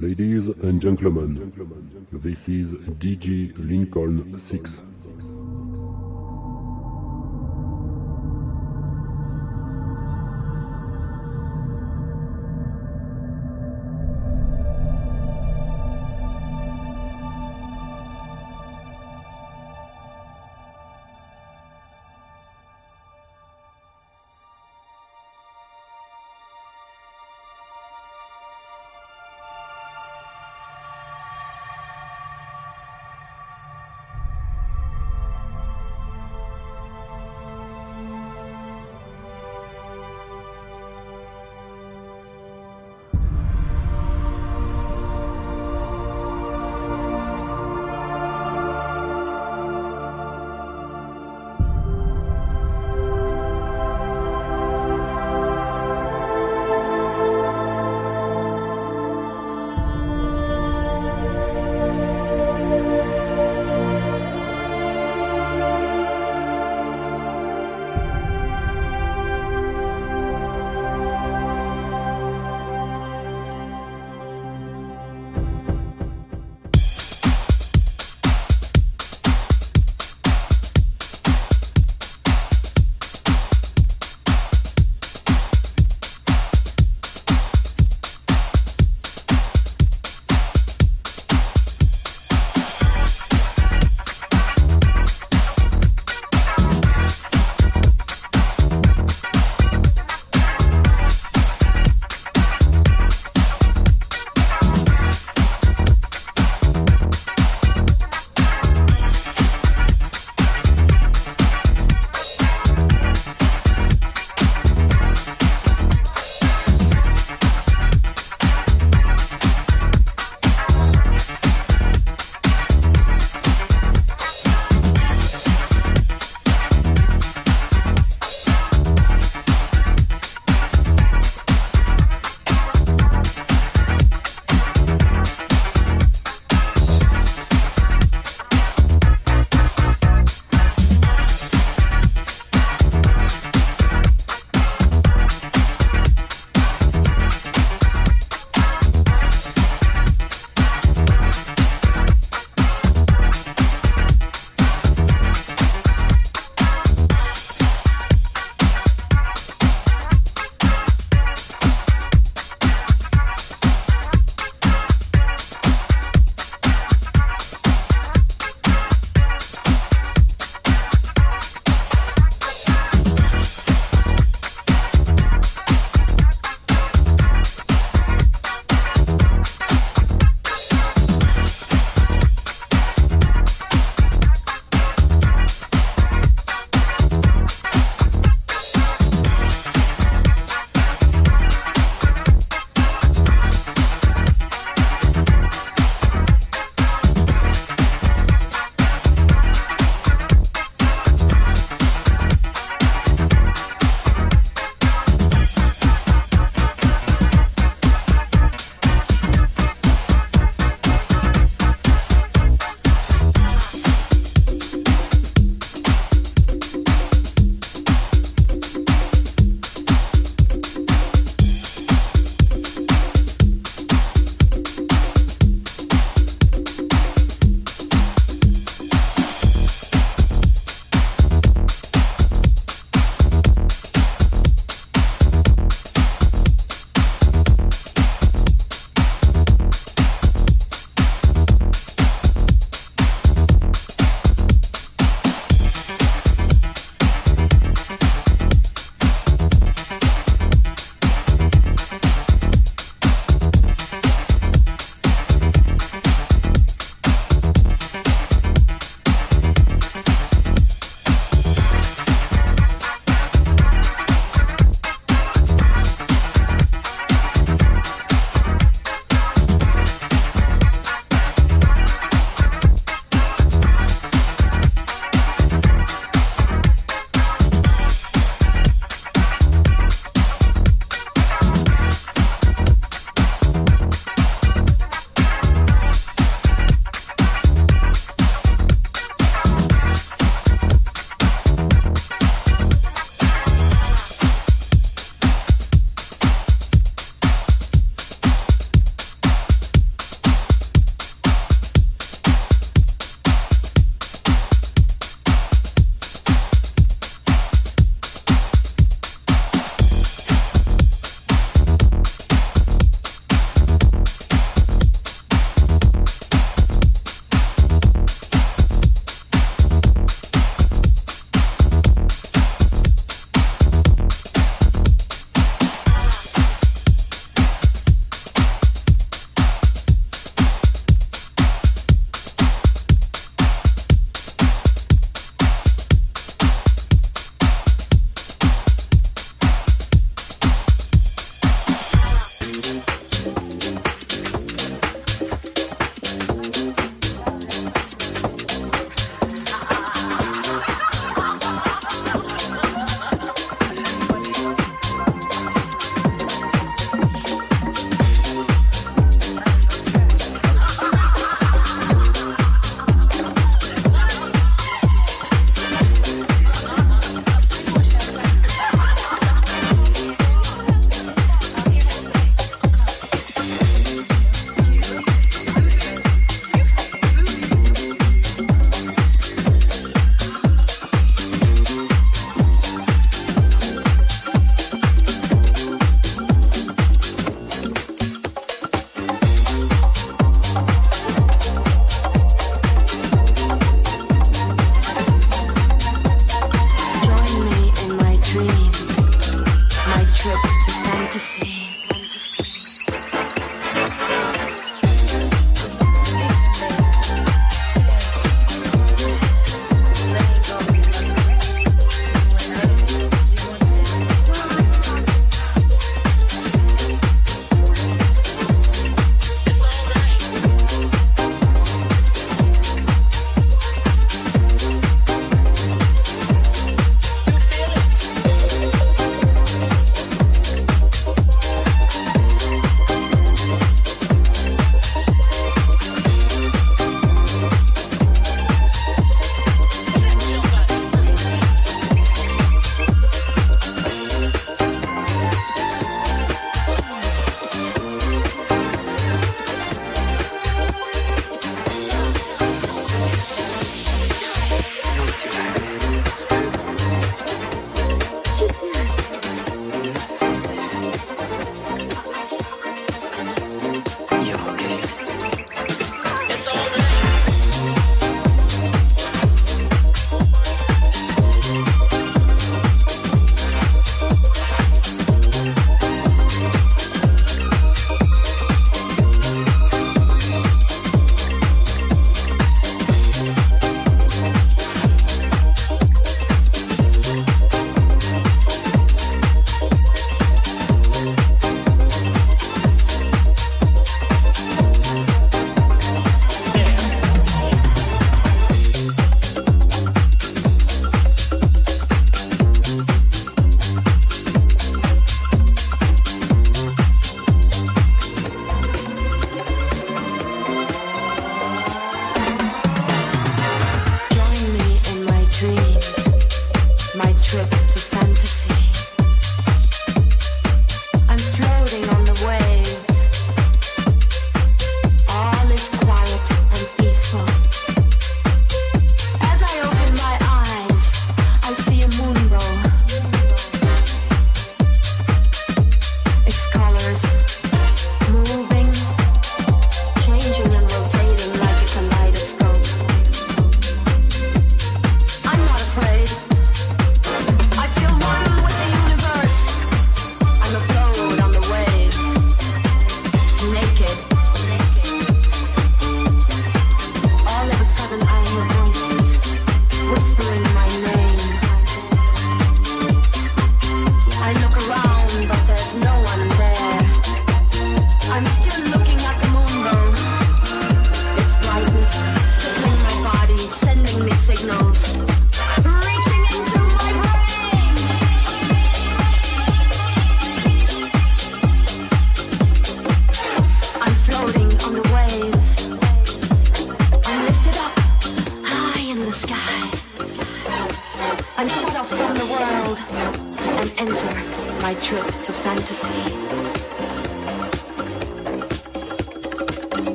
Ladies and gentlemen, this is DG Lincoln 6.